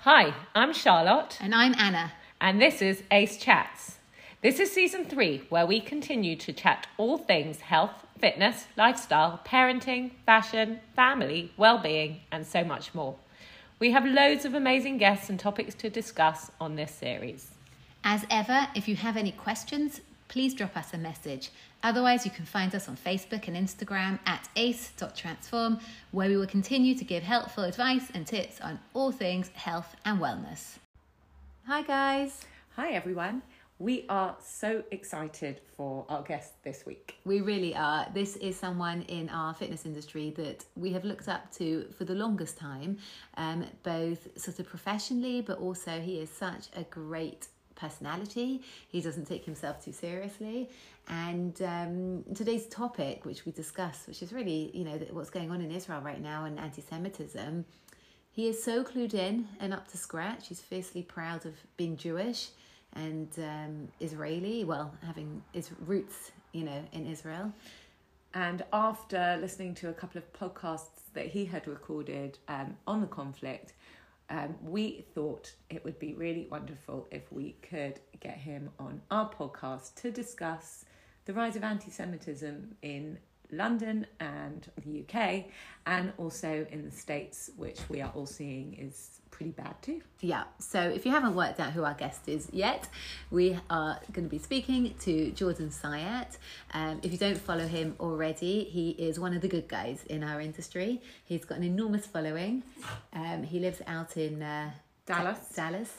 Hi, I'm Charlotte, And I'm Anna. and this is Ace Chats. This is season three, where we continue to chat all things health, fitness, lifestyle, parenting, fashion, family, well being, and so much more. We have loads of amazing guests and topics to discuss on this series. As ever, if you have any questions, please drop us a message. Otherwise, you can find us on Facebook and Instagram at ace.transform, where we will continue to give helpful advice and tips on all things health and wellness. Hi, guys. Hi, everyone. We are so excited for our guest this week. We really are. This is someone in our fitness industry that we have looked up to for the longest time, um, both sort of professionally, but also he is such a great personality. He doesn't take himself too seriously. And um, today's topic, which we discuss, which is really, you know, what's going on in Israel right now and anti Semitism, he is so clued in and up to scratch. He's fiercely proud of being Jewish and um, Israeli, well, having his roots, you know, in Israel. And after listening to a couple of podcasts that he had recorded um, on the conflict, um, we thought it would be really wonderful if we could get him on our podcast to discuss the rise of anti Semitism in London and the UK, and also in the States, which we are all seeing is pretty bad too. Yeah, so if you haven't worked out who our guest is yet, we are going to be speaking to Jordan Syatt. Um, if you don't follow him already, he is one of the good guys in our industry. He's got an enormous following. Um, he lives out in uh, Dallas. Dallas.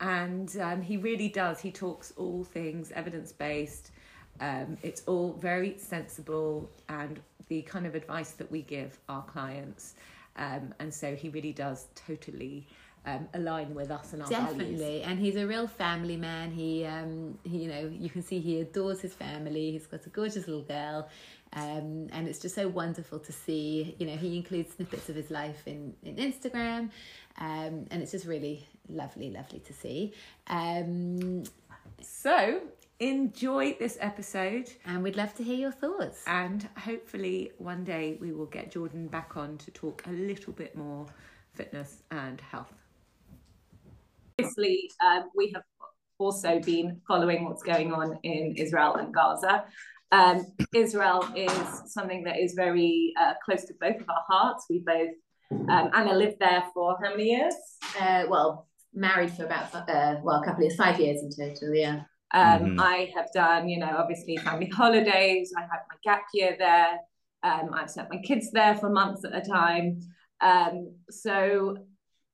And um, he really does. He talks all things evidence based. Um, it's all very sensible and the kind of advice that we give our clients. Um, and so he really does totally um, align with us and our Definitely, values. and he's a real family man. He, um, he, you know, you can see he adores his family. He's got a gorgeous little girl, um, and it's just so wonderful to see. You know, he includes snippets of his life in in Instagram, um, and it's just really lovely, lovely to see. Um, So enjoy this episode. and we'd love to hear your thoughts. And hopefully, one day we will get Jordan back on to talk a little bit more fitness and health. Obviously, um, we have also been following what's going on in Israel and Gaza. Um, Israel is something that is very uh, close to both of our hearts. We both, um, Anna lived there for how many years? Uh, well, married for about uh, well, a couple of years, five years in total. Yeah. Um, Mhm. I have done, you know, obviously family holidays. I had my gap year there. Um, I've sent my kids there for months at a time. Um, so,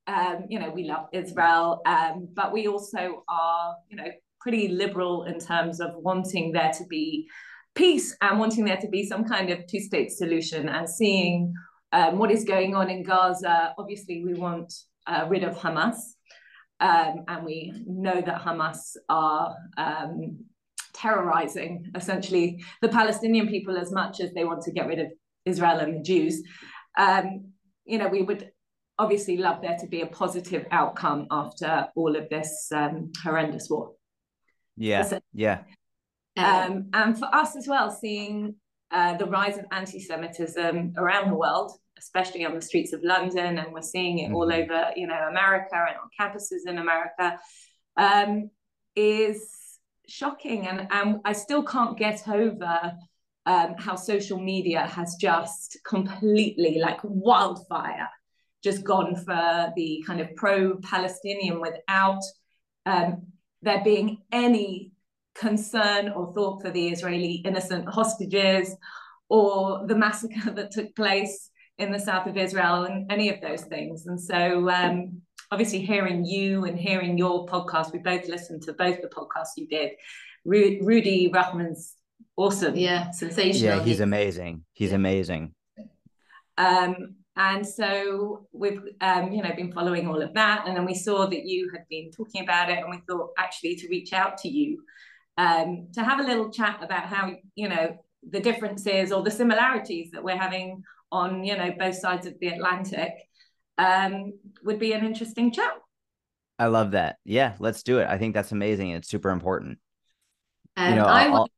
um, you know, we love Israel, um, but we also are, you know, pretty liberal in terms of wanting there to be peace and wanting there to be some kind of two state solution and seeing um, what is going on in Gaza. Obviously, we want uh, rid of Hamas. Um, and we know that Hamas are um, terrorizing essentially the Palestinian people as much as they want to get rid of Israel and the Jews. Um, you know, we would obviously love there to be a positive outcome after all of this um, horrendous war. Yeah. So- Yeah. Um, and for us as well, seeing uh, the rise of anti Semitism around the world, especially on the streets of London, and we're seeing it all Mhm. over, you know, America and on campuses in America, um, is shocking. And, and I still can't get over um, how social media has just completely, like wildfire, just gone for the kind of pro Palestinian without um, there being any concern or thought for the Israeli innocent hostages or the massacre that took place in the south of Israel and any of those things. And so, um, obviously, hearing you and hearing your podcast, we both listened to both the podcasts you did. Ru- Rudy Rothman's awesome. Yeah, sensational. Yeah. He's amazing. He's amazing. Um, and so we've um, you know been following all of that, and then we saw that you had been talking about it, and we thought actually to reach out to you um, to have a little chat about how you know the differences or the similarities that we're having on you know both sides of the Atlantic um, would be an interesting chat. I love that. Yeah. Let's do it. I think that's amazing. It's super important. Um, you know, I I'll- want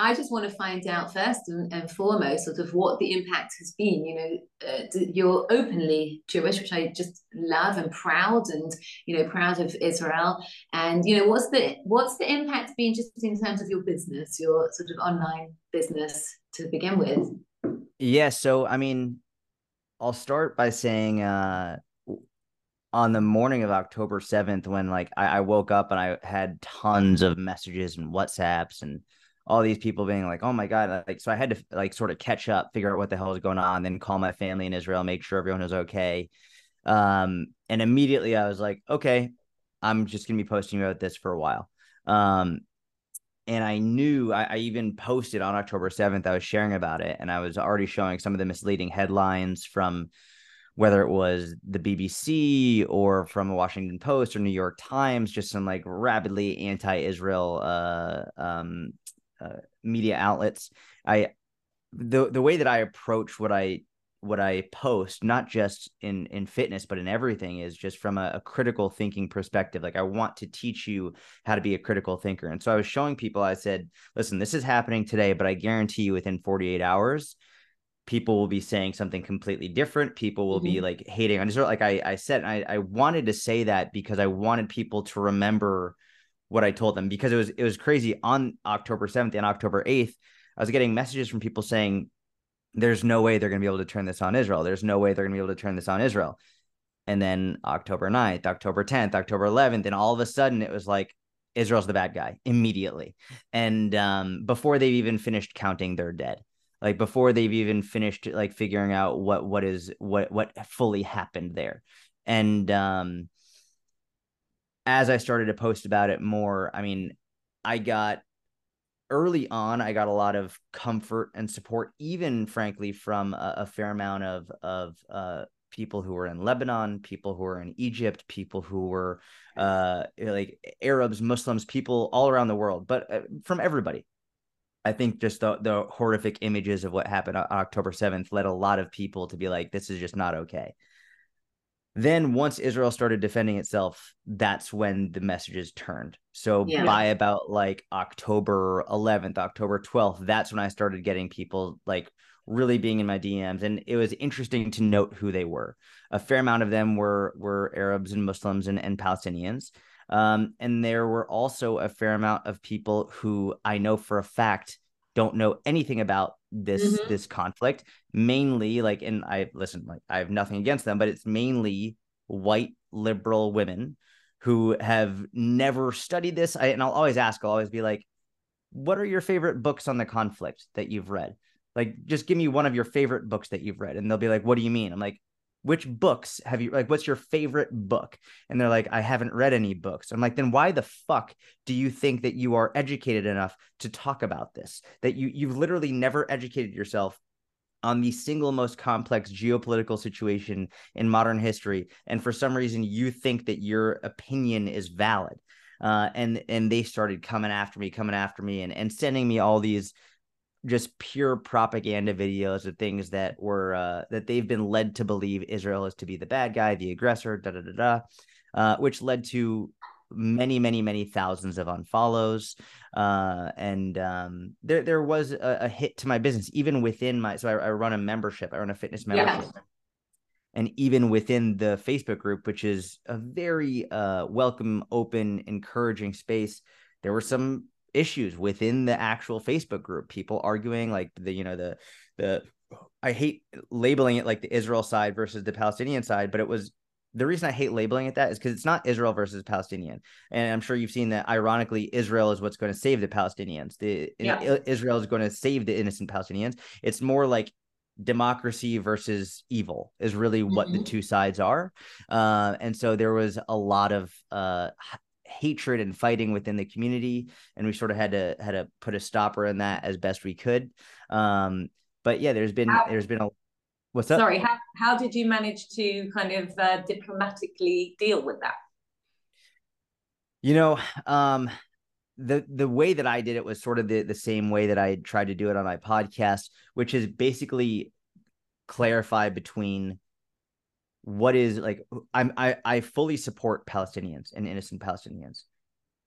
I just want to find out first and, and, foremost, sort of what the impact has been. You know, uh, you're openly Jewish, which I just love and proud, and you know, proud of Israel. And you know, what's the what's the impact been just in terms of your business, your sort of online business to begin with? Yeah. So, I mean, I'll start by saying, uh, on the morning of October 7th, when like I, I woke up and I had tons of messages and WhatsApps and all these people being like, "Oh my god!" Like, so I had to like sort of catch up, figure out what the hell is going on, then call my family in Israel, make sure everyone was okay. Um, and immediately I was like, "Okay, I'm just gonna be posting about this for a while." Um, and I knew I, I even posted on October 7th. I was sharing about it, and I was already showing some of the misleading headlines from whether it was the BBC or from the Washington Post or New York Times, just some like rapidly anti-Israel uh, um, uh, media outlets. I the the way that I approach what I what I post, not just in in fitness, but in everything, is just from a, a, critical thinking perspective. Like I want to teach you how to be a critical thinker. And so I was showing people, I said, listen, this is happening today, but I guarantee you within 48 hours, people will be saying something completely different. People will mm-hmm. be like hating on Israel. Like I I said, I, I wanted to say that because I wanted people to remember what I told them because it was it was crazy on October 7th and October 8th. I was getting messages from people saying there's no way they're going to be able to turn this on Israel. There's no way they're going to be able to turn this on Israel. And then October 9th, October 10th, October 11th and all of a sudden it was like Israel's the bad guy immediately. And um, before they've even finished counting their dead. Like before they've even finished like figuring out what what is what what fully happened there. And um as I started to post about it more, I mean, I got early on, I got a lot of comfort and support, even frankly, from a, a fair amount of of uh, people who were in Lebanon, people who were in Egypt, people who were uh, like Arabs, Muslims, people all around the world, but uh, from everybody. I think just the the horrific images of what happened on October 7th led a lot of people to be like, this is just not okay. Then once Israel started defending itself, that's when the messages turned. So yeah. by about like October 11th, October 12th, that's when I started getting people like really being in my DMs and it was interesting to note who they were. A fair amount of them were were Arabs and Muslims and, and Palestinians. Um, and there were also a fair amount of people who I know for a fact don't know anything about this mm-hmm. this conflict. Mainly like and i listen like i have nothing against them but it's mainly white liberal women who have never studied this. I, and i'll always ask i'll always be like what are your favorite books on the conflict that you've read? Like just give me one of your favorite books that you've read and they'll be like what do you mean? I'm like which books have you like what's your favorite book? And they're like i haven't read any books. I'm like then why the fuck do you think that you are educated enough to talk about this? That you you've literally never educated yourself on the single most complex geopolitical situation in modern history and for some reason you think that your opinion is valid. Uh, and and they started coming after me coming after me and and sending me all these just pure propaganda videos of things that were uh, that they've been led to believe Israel is to be the bad guy, the aggressor, da da da da, uh, which led to many, many, many thousands of unfollows. Uh, and um, there there was a, a, hit to my business, even within my. So I, I, run a membership. I run a fitness membership. Yeah. And even within the Facebook group, which is a very uh, welcome, open, encouraging space, there were some issues within the actual Facebook group. People arguing like the you know the the I hate labeling it like the Israel side versus the Palestinian side, but it was the reason I hate labeling it that is because it's not Israel versus Palestinian. And I'm sure you've seen that ironically, Israel is what's going to save the Palestinians. The yeah. Israel is going to save the innocent Palestinians. It's more like democracy versus evil is really what mm-hmm. the two sides are. Uh, and so there was a lot of uh, hatred and fighting within the community and we sort of had to had to put a stopper in that as best we could. Um but yeah there's been how, there's been a what's up? Sorry how, how did you manage to kind of uh, diplomatically deal with that? You know um the the way that I did it was sort of the, the same way that I tried to do it on my podcast, which is basically clarify between what is like I'm I I fully support Palestinians and innocent Palestinians.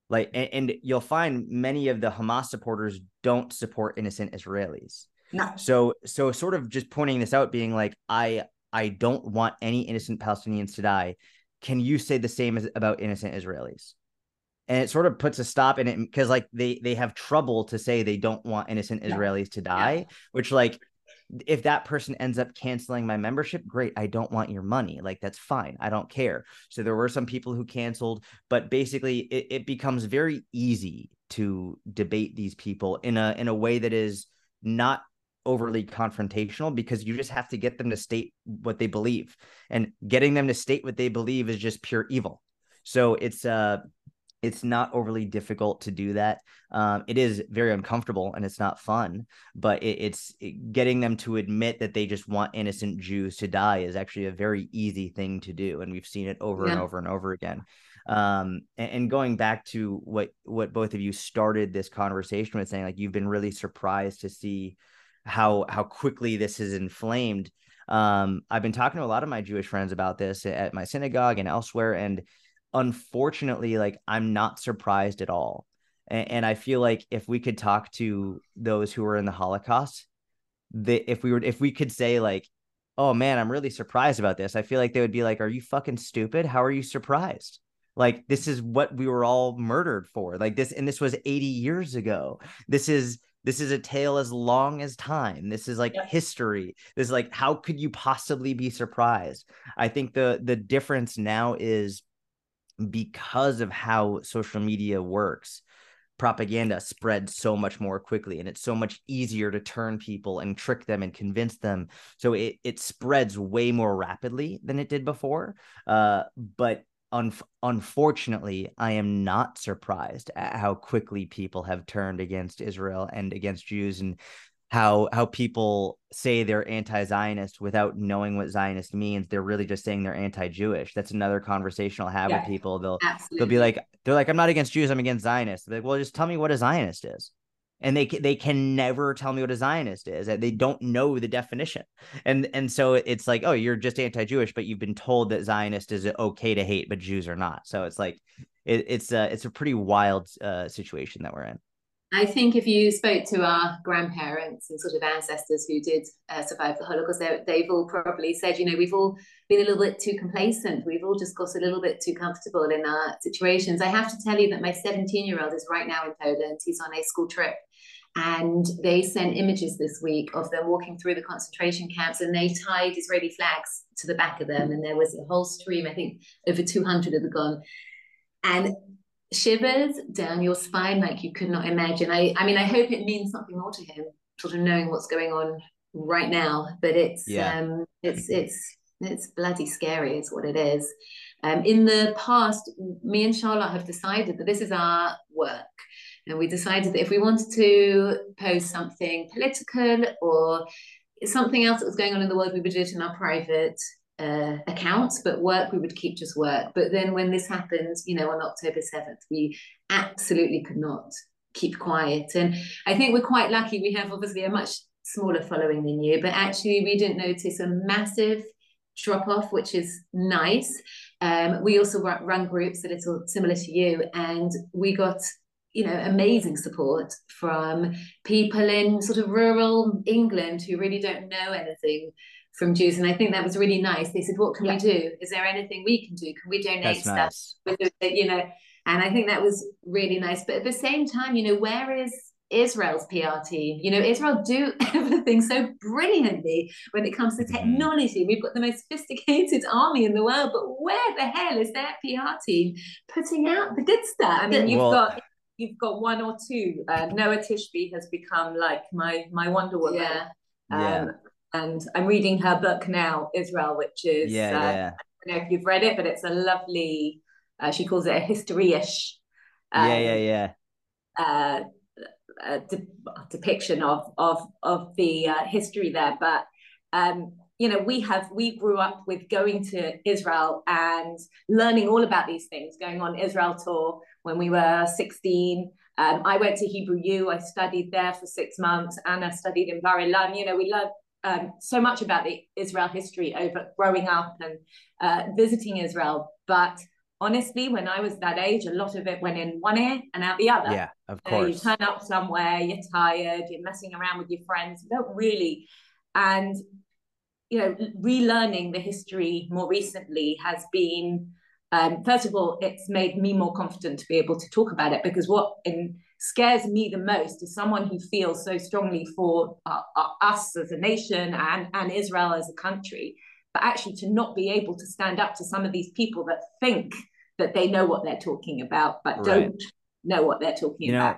Like, and, and you'll find many of the Hamas supporters don't support innocent Israelis. No. So, so sort of just pointing this out, being like, I, I don't want any innocent Palestinians to die. Can you say the same as about innocent Israelis? and it sort of puts a stop in it because like they they have trouble to say they don't want innocent Israelis to die, yeah. which like if that person ends up canceling my membership, great. I don't want your money. Like that's fine. I don't care. So there were some people who canceled, but basically it, it becomes very easy to debate these people in a in a way that is not overly confrontational because you just have to get them to state what they believe. And getting them to state what they believe is just pure evil. So it's uh it's not overly difficult to do that. Um, it is very uncomfortable and it's not fun, but it, it's it, getting them to admit that they just want innocent Jews to die is actually a very easy thing to do, and we've seen it over yeah. and over and over again. Um, and, and, going back to what what both of you started this conversation with, saying like you've been really surprised to see how how quickly this is inflamed. Um, I've been talking to a lot of my Jewish friends about this at my synagogue and elsewhere, and unfortunately, like I'm not surprised at all. And, and I feel like if we could talk to those who were in the Holocaust, that if we were, if we could say like, oh man, I'm really surprised about this, I feel like they would be like, are you fucking stupid? How are you surprised? Like this is what we were all murdered for. Like this, and this was 80 years ago. This is this is a tale as long as time this is like history this is like how could you possibly be surprised i think the the difference now is because of how social media works propaganda spreads so much more quickly and it's so much easier to turn people and trick them and convince them. So it, it spreads way more rapidly than it did before uh, but un- unfortunately i am not surprised at how quickly people have turned against israel and against jews and how how people say they're anti-Zionist without knowing what Zionist means. They're really just saying they're anti-Jewish. That's another conversation I'll have yeah, with people. They'll absolutely. they'll be like they're like I'm not against Jews. I'm against Zionists. They're like, well, just tell me what a Zionist is. And they they can never tell me what a Zionist is. They don't know the definition. And and so it's like, oh, you're just anti-Jewish, but you've been told that Zionist is okay to hate, but Jews are not. So it's like it, it's a it's a pretty wild uh, situation that we're in. I think if you spoke to our grandparents and sort of ancestors who did uh, survive the Holocaust, they've all probably said, you know, we've all been a little bit too complacent. We've all just got a little bit too comfortable in our situations. I have to tell you that my 17 year old is right now in Poland. He's on a school trip. And they sent images this week of them walking through the concentration camps and they tied Israeli flags to the back of them. And there was a whole stream, I think over 200 of the gone. And shivers down your spine like you could not imagine. I, I mean, I hope it means something more to him, sort of knowing what's going on right now. But it's yeah. um, it's it's it's bloody scary, is what it is. Um, in the past, me and Charlotte have decided that this is our work. And we decided that if we wanted to post something political or something else that was going on in the world, we would do it in our private uh, accounts, but work we would keep just work. But then when this happened, you know, on October 7th, we absolutely could not keep quiet. And I think we're quite lucky. We have obviously a much smaller following than you, but actually we didn't notice a massive drop off, which is nice. Um, we also run groups a little similar to you, and we got you know amazing support from people in sort of rural England who really don't know anything from Jews, and I think that was really nice. They said, "What can yeah. we do? Is there anything we can do? Can we donate That's stuff?" Nice. With the, you know, and I think that was really nice. But at the same time, you know, where is Israel's PR team? You know, Israel do everything so brilliantly when it comes to mm-hmm. technology. We've got the most sophisticated army in the world, but where the hell is their PR team putting out the good stuff? I mean, you've well, got you've got one or two. Uh, Noa Tishby has become like my my Wonder Woman. Yeah. Um, yeah and I'm reading her book now, Israel, which is yeah, uh, yeah. I don't know if you've read it, but it's a lovely. Uh, she calls it a history-ish. Um, yeah, yeah, yeah. Uh, a de- depiction of of of the uh, history there, but um, you know, we have we grew up with going to Israel and learning all about these things, going on Israel tour when we were 16. Um, I went to Hebrew U. I studied there for six months. Anna studied in Bar Ilan. You know, we learned um, so much about the Israel history over growing up and uh, visiting Israel. But honestly, when I was that age, a lot of it went in one ear and out the other. Yeah, of course. you turn up somewhere, you're tired, you're messing around with your friends, you don't really. And, you know, relearning the history more recently has been, um, first of all, it's made me more confident to be able to talk about it because what in, scares me the most is someone who feels so strongly for uh, uh, us as a nation and, and Israel as a country, but actually to not be able to stand up to some of these people that think that they know what they're talking about, but Right. don't know what they're talking You know, about.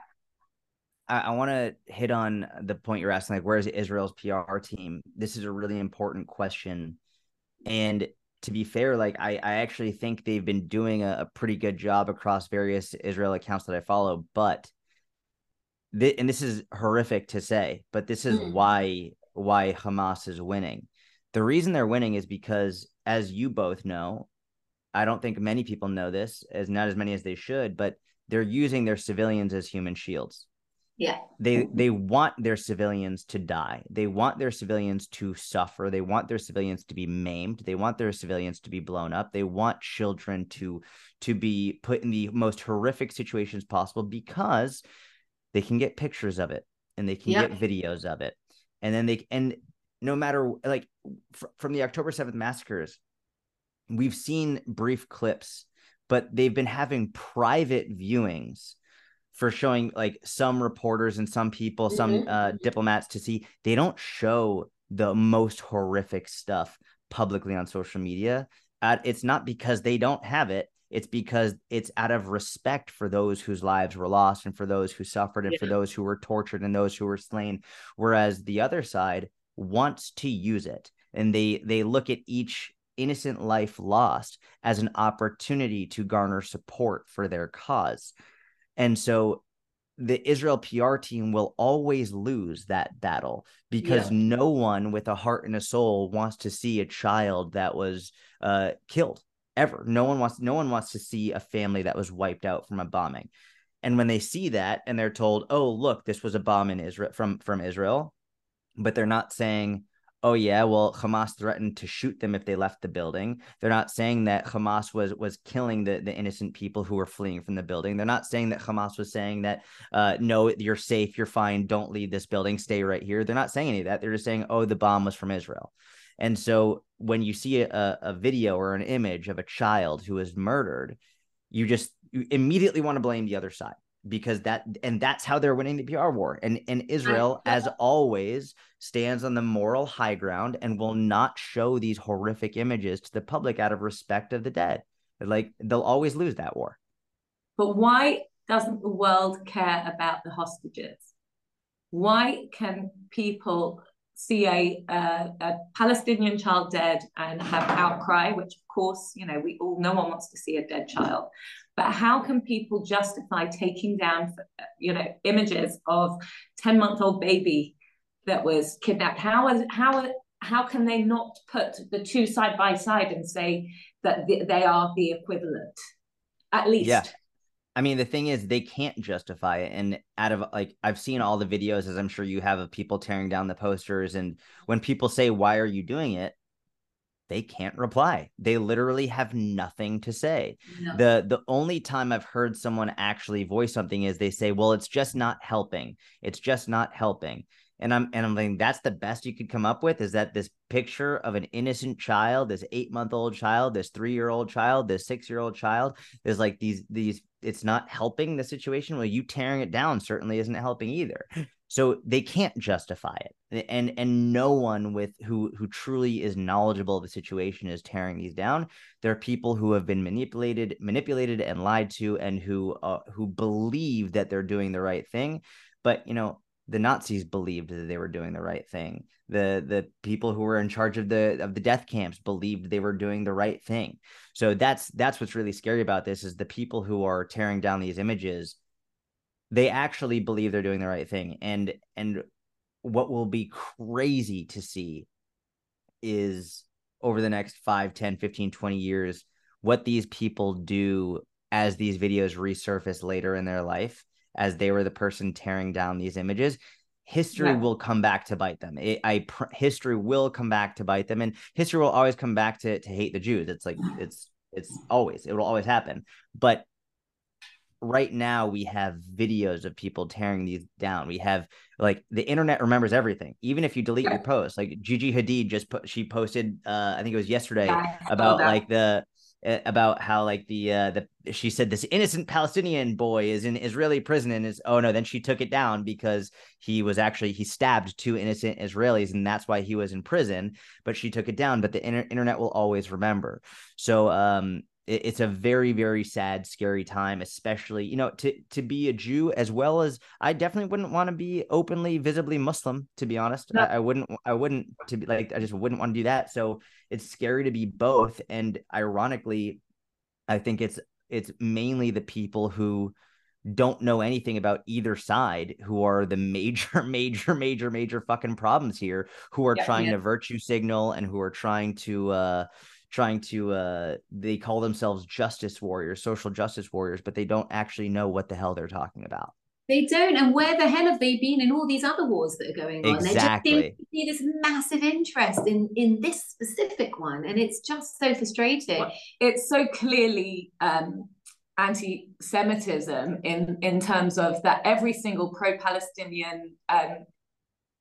I, I want to hit on the point you're asking, like, where's Israel's PR team? This is a really important question. And to be fair, like, I, I actually think they've been doing a, a pretty good job across various Israel accounts that I follow. But, th- and this is horrific to say, but this is Mm. why why Hamas is winning. The reason they're winning is because, as you both know, I don't think many people know this, as not as many as they should, but they're using their civilians as human shields Yeah. they they want their civilians to die they want their civilians to suffer they want their civilians to be maimed they want their civilians to be blown up they want children to to be put in the most horrific situations possible because they can get pictures of it and they can get videos of it and then they and no matter like fr- from the october 7th massacres we've seen brief clips but they've been having private viewings for showing like some reporters and some people, some Mhm. uh, diplomats to see. They don't show the most horrific stuff publicly on social media. Uh, it's not because they don't have it. It's because it's out of respect for those whose lives were lost and for those who suffered and for those who were tortured and those who were slain. Whereas the other side wants to use it and they they look at each innocent life lost as an opportunity to garner support for their cause. And so the Israel PR team will always lose that battle because no one with a heart and a soul wants to see a child that was uh, killed ever. No one wants no one wants to see a family that was wiped out from a bombing. And when they see that and they're told, "Oh, look, this was a bomb in Israel from from Israel," but they're not saying, "Oh yeah, well Hamas threatened to shoot them if they left the building." They're not saying that Hamas was was killing the the innocent people who were fleeing from the building. They're not saying that Hamas was saying that uh, no, you're safe, you're fine, don't leave this building, stay right here. They're not saying any of that. They're just saying, "Oh, the bomb was from Israel." And so when you see a, a video or an image of a child who is murdered, you just you immediately want to blame the other side because that and that's how they're winning the PR war. And and Israel, as always, stands on the moral high ground and will not show these horrific images to the public out of respect of the dead. Like they'll always lose that war. But why doesn't the world care about the hostages? Why can people see a, a, a Palestinian child dead and have outcry, which of course, you know, we all, no one wants to see a dead child. But how can people justify taking down, you know, images of 10 month old baby that was kidnapped? How is, how, how can they not put the two side by side and say that they are the equivalent? At least. Yeah. I mean, the thing is, they can't justify it. And out of like, I've seen all the videos, as I'm sure you have, of people tearing down the posters. And when people say, Why are you doing it? They can't reply. They literally have nothing to say. No. The the only time I've heard someone actually voice something is they say, Well, it's just not helping. It's just not helping. And I'm and I'm thinking that's the best you could come up with is that this picture of an innocent child, this eight month old child, this three year old child, this six year old child, is like these these it's not helping the situation. Well, you tearing it down certainly isn't helping either. So they can't justify it, and and no one with who who truly is knowledgeable of the situation is tearing these down. There are people who have been manipulated, manipulated, and lied to, and who uh, who believe that they're doing the right thing, but you know the Nazis believed that they were doing the right thing. The the people who were in charge of the of the death camps believed they were doing the right thing. So that's that's what's really scary about this is the people who are tearing down these images they actually believe they're doing the right thing and and what will be crazy to see is over the next 5 10 15 20 years what these people do as these videos resurface later in their life as they were the person tearing down these images history Yeah. will come back to bite them it, i pr- history will come back to bite them and history will always come back to to hate the jews it's like it's it's always it will always happen. But right now we have videos of people tearing these down. We have like the internet remembers everything, even if you delete your post. Like Gigi Hadid just put she posted uh I think it was yesterday Yeah, about like the about how like the uh the she said this innocent Palestinian boy is in Israeli prison and is oh no then she took it down because he was actually he stabbed two innocent Israelis and that's why he was in prison but she took it down but the inter- internet will always remember. So um it's a very very sad scary time especially you know to to be a jew as well as i definitely wouldn't want to be openly visibly muslim to be honest No. I, I wouldn't i wouldn't to be like i just wouldn't want to do that so it's scary to be both and ironically i think it's it's mainly the people who don't know anything about either side who are the major major major major fucking problems here who are Yeah, trying yeah. to virtue signal and who are trying to uh trying to uh they call themselves justice warriors social justice warriors but they don't actually know what the hell they're talking about They don't, and where the hell have they been in all these other wars that are going on? There just Exactly. seems to be this massive interest in in this specific one, and it's just so frustrating. Well, it's so clearly um, anti-Semitism in in terms of that every single pro-Palestinian um,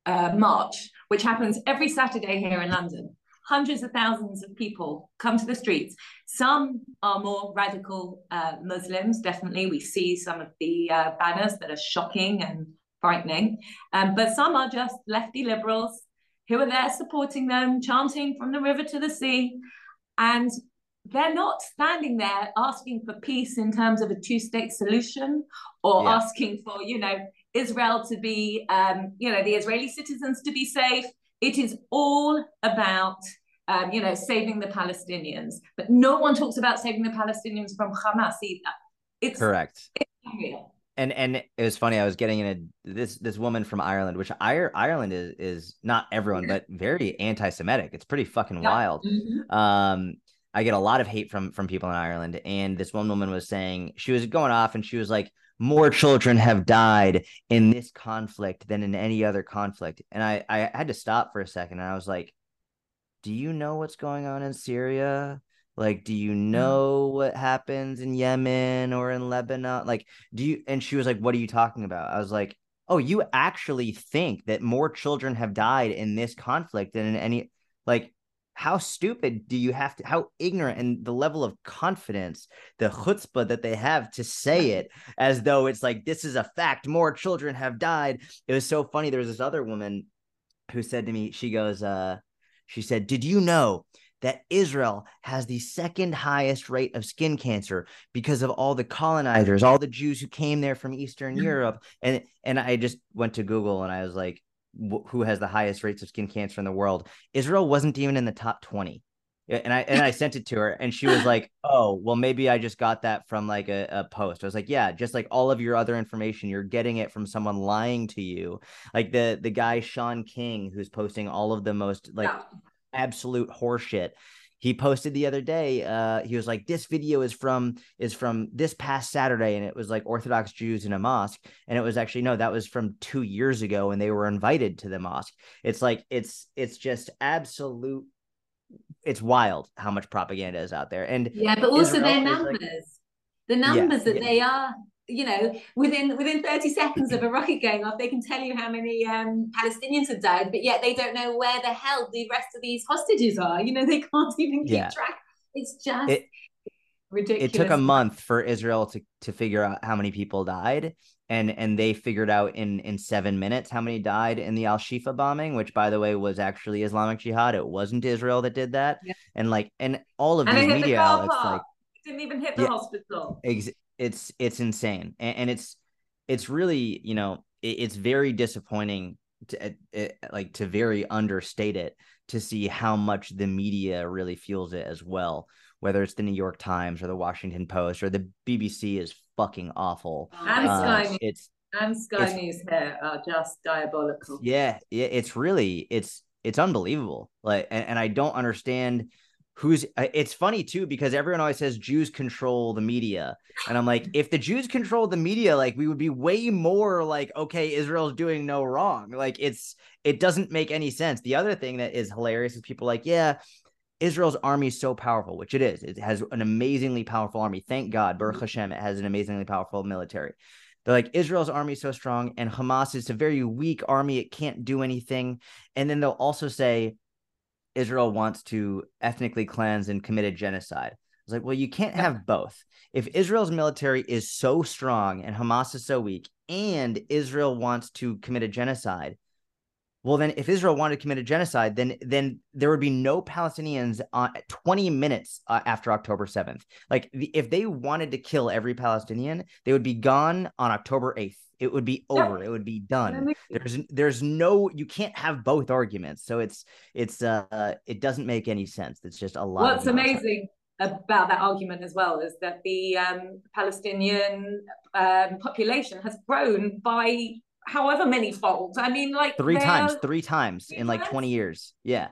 uh, march, which happens every Saturday here in London, hundreds of thousands of people come to the streets. Some are more radical uh, Muslims. Definitely, we see some of the uh, banners that are shocking and frightening, um, but some are just lefty liberals who are there supporting them, chanting from the river to the sea, and they're not standing there asking for peace in terms of a two-state solution or Yeah. asking for you know israel to be um, you know the israeli citizens to be safe it is all about um, you know saving the palestinians but no one talks about saving the palestinians from hamas either it's correct real and and it was funny. I was getting in a this this woman from Ireland, which Ir- Ireland is is not everyone, but very anti-Semitic. It's pretty fucking Yeah. wild. Mhm. Um, I get a lot of hate from from people in Ireland, and this one woman was saying she was going off, and she was like, "More children have died in this conflict than in any other conflict," and I I had to stop for a second, and I was like, "Do you know what's going on in Syria?" Like, do you know what happens in Yemen or in Lebanon? Like, do you and she was like what are you talking about i was like oh you actually think that more children have died in this conflict than in any like how stupid do you have to how ignorant and the level of confidence the chutzpah that they have to say it as though it's like this is a fact more children have died it was so funny there was this other woman who said to me she goes uh she said did you know that Israel has the second highest rate of skin cancer because of all the colonizers, all the Jews who came there from Eastern Mhm. Europe. And and I just went to Google and I was like, who has the highest rates of skin cancer in the world? Israel wasn't even in the top 20. And I and I sent it to her and she was like, "Oh, well maybe I just got that from like a, a post." I was like, "Yeah, just like all of your other information, you're getting it from someone lying to you." Like the the guy Shaun King who's posting all of the most like Yeah. absolute horseshit. He posted the other day. Uh, he was like, "This video is from is from this past Saturday, and it was like Orthodox Jews in a mosque, and it was actually no, that was from two years ago, and they were invited to the mosque. It's like it's it's just absolute. It's wild how much propaganda is out there, and Yeah, but also Israel their numbers, like- the numbers that yeah. they are, you know, within within 30 seconds of a rocket going off, they can tell you how many um, Palestinians have died, but yet they don't know where the hell the rest of these hostages are. You know, they can't even keep Yeah. track. It's just It- ridiculous. it took a month for Israel to to figure out how many people died, and and they figured out in in seven minutes how many died in the Al Shifa bombing, which by the way was actually Islamic Jihad. It wasn't Israel that did that, Yeah. and like and all of and these the media car outlets like it didn't even hit the Yeah. hospital ex- it's it's insane, and, and it's it's really you know it, it's very disappointing to it, it, like to very understate it to see how much the media really fuels it as well whether it's the New York Times or the Washington Post or the BBC is fucking awful. And Uh, Sky News. it's and Sky it's- News here are just diabolical yeah, yeah, it's really it's it's unbelievable. Like, and, and I don't understand who's. It's funny too because everyone always says Jews control the media, and I'm like, if the Jews control the media, like we would be way more like, okay, Israel's doing no wrong. Like it's it doesn't make any sense. The other thing that is hilarious is people like, yeah. Israel's army is so powerful, which it is. It has an amazingly powerful army. Thank God, Baruch mm-hmm. Hashem, it has an amazingly powerful military. They're like Israel's army is so strong, and Hamas is a very weak army. It can't do anything. And then they'll also say Israel wants to ethnically cleanse and commit a genocide. It's like, well, you can't have both. If Israel's military is so strong and Hamas is so weak, and Israel wants to commit a genocide, well, then if Israel wanted to commit a genocide, then then there would be no Palestinians uh, 20 minutes uh, after October 7th. Like the, if they wanted to kill every Palestinian, they would be gone on October 8th. It would be over. Yeah. It would be done. There's there's no you can't have both arguments. So it's it's uh it doesn't make any sense. It's just a lot. What's amazing about that argument as well is that the um, Palestinian um, population has grown by however many folds. I mean, like three times, three times three in like 20 years. Yeah.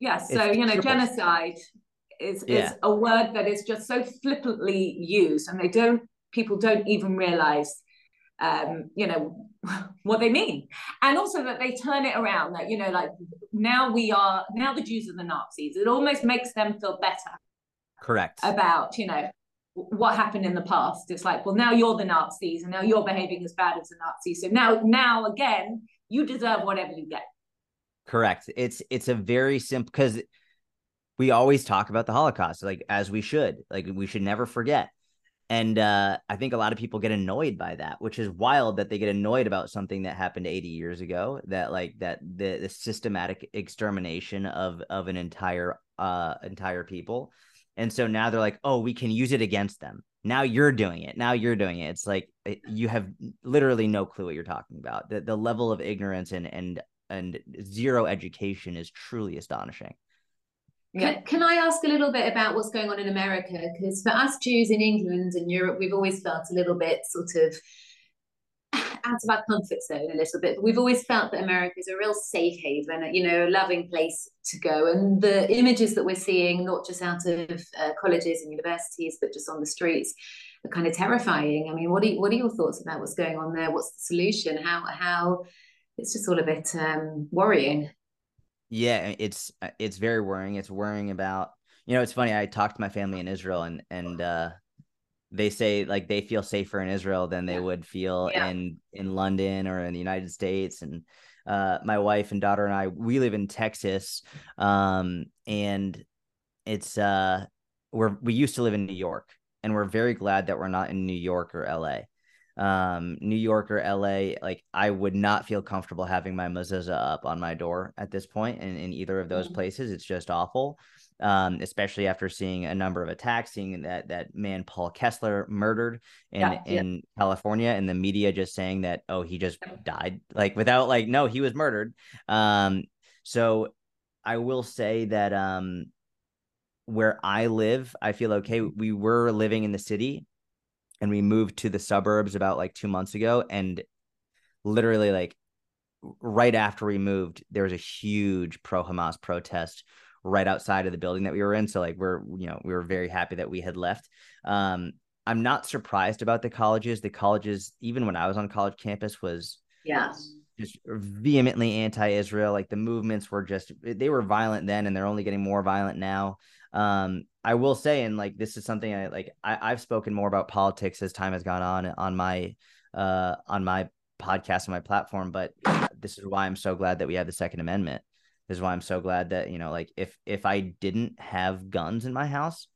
Yeah. So, it's you know, triple. genocide is, yeah. is a word that is just so flippantly used and they don't, people don't even realize, um, you know, what they mean. And also that they turn it around that, you know, like now we are, now the Jews are the Nazis. It almost makes them feel better. Correct. About, you know, what happened in the past. It's like, well, now you're the Nazis, and now you're behaving as bad as the Nazis. So now, now again, you deserve whatever you get. Correct. It's it's a very simple because we always talk about the Holocaust, like as we should, like we should never forget. And uh, I think a lot of people get annoyed by that, which is wild that they get annoyed about something that happened 80 years ago. That like that the, the systematic extermination of of an entire uh entire people and so now they're like, oh, we can use it against them. Now you're doing it. Now you're doing it. It's like you have literally no clue what you're talking about. The the level of ignorance and and and zero education is truly astonishing. Can, can I ask a little bit about what's going on in America? Because for us Jews in England and Europe, we've always felt a little bit sort of out of our comfort zone a little bit. But we've always felt that America is a real safe haven, you know, a loving place to go. And the images that we're seeing, not just out of uh, colleges and universities, but just on the streets, are kind of terrifying. I mean, what are what are your thoughts about what's going on there? What's the solution? How how it's just all a bit um, worrying. Yeah, it's it's very worrying. It's worrying about you know. It's funny. I talked to my family in Israel, and and uh, they say like they feel safer in Israel than they would feel yeah. in in London or in the United States. And uh, my wife and daughter and I we live in Texas um, and it's uh we're we used to live in New York and we're very glad that we're not in New York or LA um New York or LA like I would not feel comfortable having my mezuzah up on my door at this point in, in either of those mm-hmm. places. It's just awful um, especially after seeing a number of attacks, seeing that that man Paul Kessler murdered in yeah, in California, and the media just saying that oh he just died, like without like no he was murdered. Um, so I will say that um, where I live, I feel okay. We were living in the city, and we moved to the suburbs about like two months ago, and literally like right after we moved, there was a huge pro Hamas protest right outside of the building that we were in. So like we're you know we were very happy that we had left. Um, I'm not surprised about the colleges. The colleges, even when I was on college campus, was yeah just vehemently anti-Israel. Like the movements were just they were violent then, and they're only getting more violent now. Um, I will say, and like this is something I like. I, I've spoken more about politics as time has gone on on my uh on my podcast on my platform, but this is why I'm so glad that we have the Second Amendment this is why I'm so glad that, you know, like if if I didn't have guns in my house,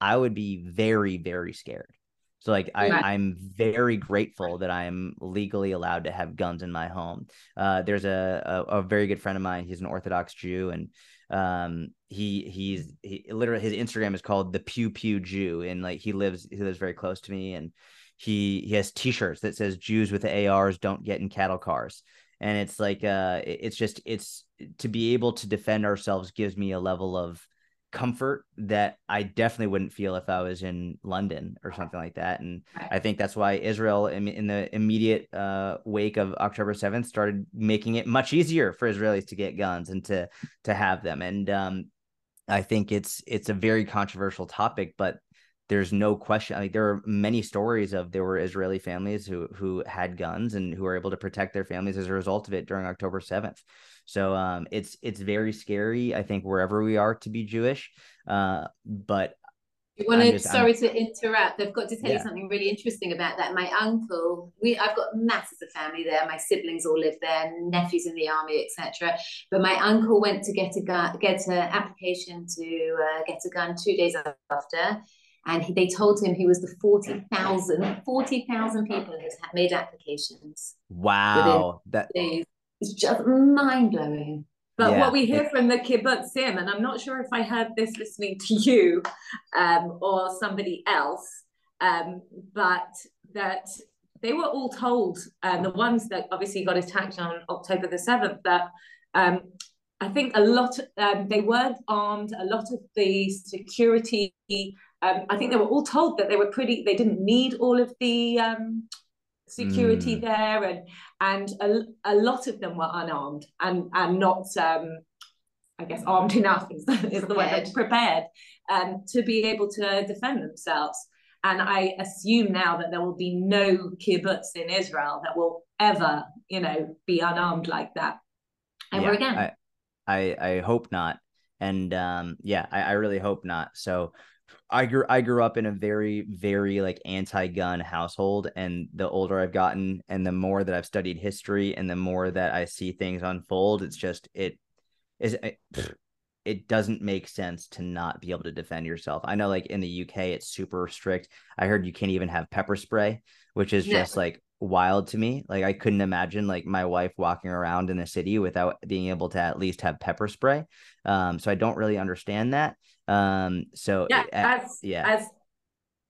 I would be very, very scared. So like I, I'm very grateful that I'm legally allowed to have guns in my home. Uh, there's a, a, a very good friend of mine. He's an Orthodox Jew, and um, he he's he literally his Instagram is called the Pew Pew Jew, and like he lives he lives very close to me, and he he has T-shirts that says Jews with ARs don't get in cattle cars, and it's like uh it's just it's to be able to defend ourselves gives me a level of comfort that I definitely wouldn't feel if I was in London or something like that. And I think that's why Israel, in, in the immediate uh, wake of October seventh, started making it much easier for Israelis to get guns and to to have them. And um, I think it's it's a very controversial topic, but there's no question. Like there are many stories of there were Israeli families who who had guns and who were able to protect their families as a result of it during October seventh. So um, it's it's very scary. I think wherever we are to be Jewish, uh, but you want to? Sorry I'm, to interrupt. I've got to tell yeah. you something really interesting about that. My uncle, we I've got masses of family there. My siblings all live there, nephews in the army, etc. But my uncle went to get a gun, get an application to uh, get a gun two days after, and he, they told him he was the 40,000 40,000 people who had made applications. Wow, that days. It's just mind blowing. But yeah. what we hear from the kibbutzim, and I'm not sure if I heard this listening to you um, or somebody else, um, but that they were all told, um, the ones that obviously got attacked on October the 7th, that um, I think a lot, um, they weren't armed, a lot of the security, um, I think they were all told that they were pretty, they didn't need all of the security mm. there and and a, a lot of them were unarmed and and not um I guess armed enough is, is the word prepared. um to be able to defend themselves. And I assume now that there will be no kibbutz in Israel that will ever you know be unarmed like that ever yeah, again. I, I I hope not. And um yeah I, I really hope not. So I grew I grew up in a very very like anti-gun household and the older I've gotten and the more that I've studied history and the more that I see things unfold it's just it is eh, it, it doesn't make sense to not be able to defend yourself. I know like in the UK it's super strict. I heard you can't even have pepper spray, which is just like wild to me. Like I couldn't imagine like my wife walking around in the city without being able to at least have pepper spray. Um, so I don't really understand that. Um, so yeah, as yeah. as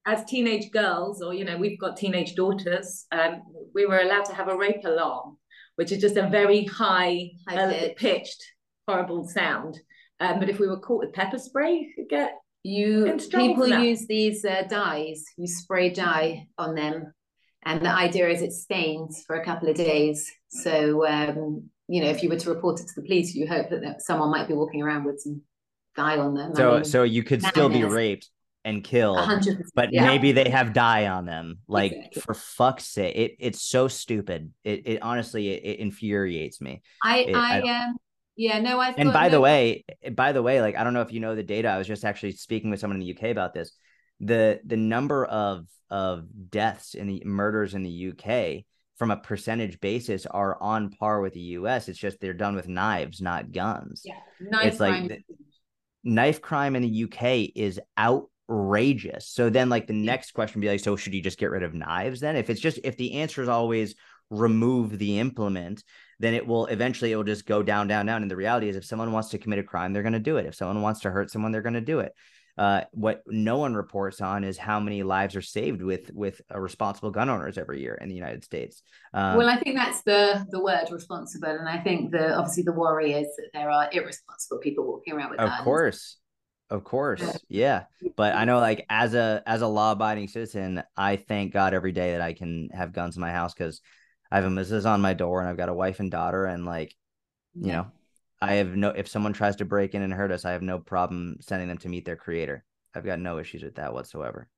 as teenage girls, or you know, we've got teenage daughters. Um, we were allowed to have a rape alarm, which is just a very high, high uh, pitched, horrible sound. Um, but if we were caught with pepper spray, you could get you people use these uh, dyes. You spray dye on them and the idea is it stains for a couple of days. So, um, you know, if you were to report it to the police, you hope that, that someone might be walking around with some dye on them. So, I mean, so you could still be raped and killed, but yeah. maybe they have dye on them. Like exactly. for fuck's sake, it it's so stupid. It it honestly it, it infuriates me. I it, I, I um yeah no I. Think And by no, the way, eh, by the way, like I don't know if you know the data. I was just actually speaking with someone in the UK about this. The the number of of deaths in the murders in the UK from a percentage basis are on par with the US. It's just they're done with knives, not guns. Yeah, knife it's like the, knife crime in the UK is outrageous. So then, like the next question be like, so should you just get rid of knives then? If it's just if the answer is always remove the implement, then it will eventually it will just go down, down, down. And the reality is, if someone wants to commit a crime, they're going to do it. If someone wants to hurt someone, they're going to do it. Uh, what no one reports on is how many lives are saved with with responsible gun owners every year in the United States. Um, well, I think that's the the word responsible, and I think the obviously the worry is that there are irresponsible people walking around with of guns. Of course, of course, yeah. But I know, like as a as a law abiding citizen, I thank God every day that I can have guns in my house because I have a mezuzah on my door and I've got a wife and daughter, and like you know I have no if someone tries to break in and hurt us, I have no problem sending them to meet their creator. I've got no issues with that whatsoever.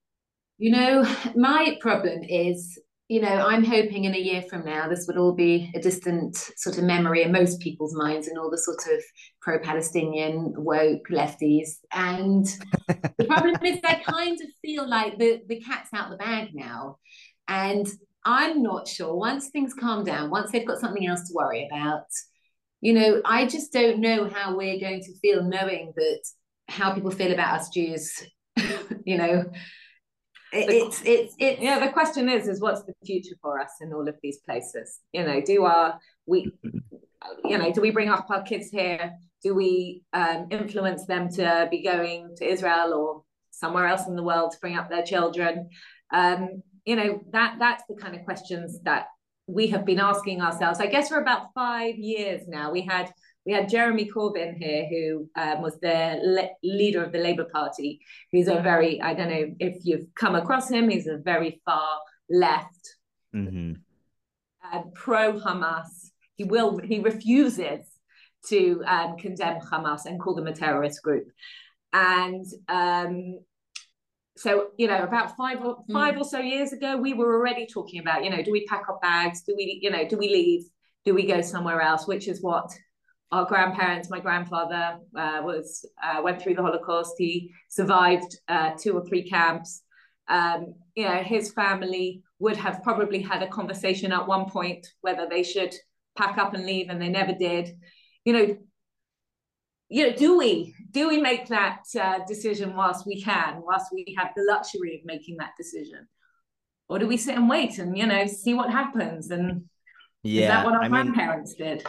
You know, my problem is, you know, I'm hoping in a year from now this would all be a distant sort of memory in most people's minds and all the sort of pro-Palestinian woke lefties. And the problem is I kind of feel like the, the cat's out the bag now. And I'm not sure once things calm down, once they've got something else to worry about, you know, I just don't know how we're going to feel knowing that how people feel about us Jews, you know. It, it's it's it's yeah. The question is, is what's the future for us in all of these places? You know, do our we, you know, do we bring up our kids here? Do we um, influence them to be going to Israel or somewhere else in the world to bring up their children? Um, you know, that that's the kind of questions that we have been asking ourselves. I guess for about five years now. We had we had Jeremy Corbyn here, who um, was the le- leader of the Labour Party. He's a very I don't know if you've come across him. He's a very far left, mm-hmm. uh, pro Hamas. He will he refuses to um, condemn Hamas and call them a terrorist group. And um, so you know about five or hmm. five mm. or so years ago we were already talking about you know do we pack our bags do we you know do we leave do we go somewhere else which is what our grandparents, my grandfather uh, was uh, went through the Holocaust. He survived uh, two or three camps. Um, you know, his family would have probably had a conversation at one point whether they should pack up and leave, and they never did. You know, you know, do we do we make that uh, decision whilst we can, whilst we have the luxury of making that decision, or do we sit and wait and you know see what happens? And yeah, is that what our I grandparents mean, did?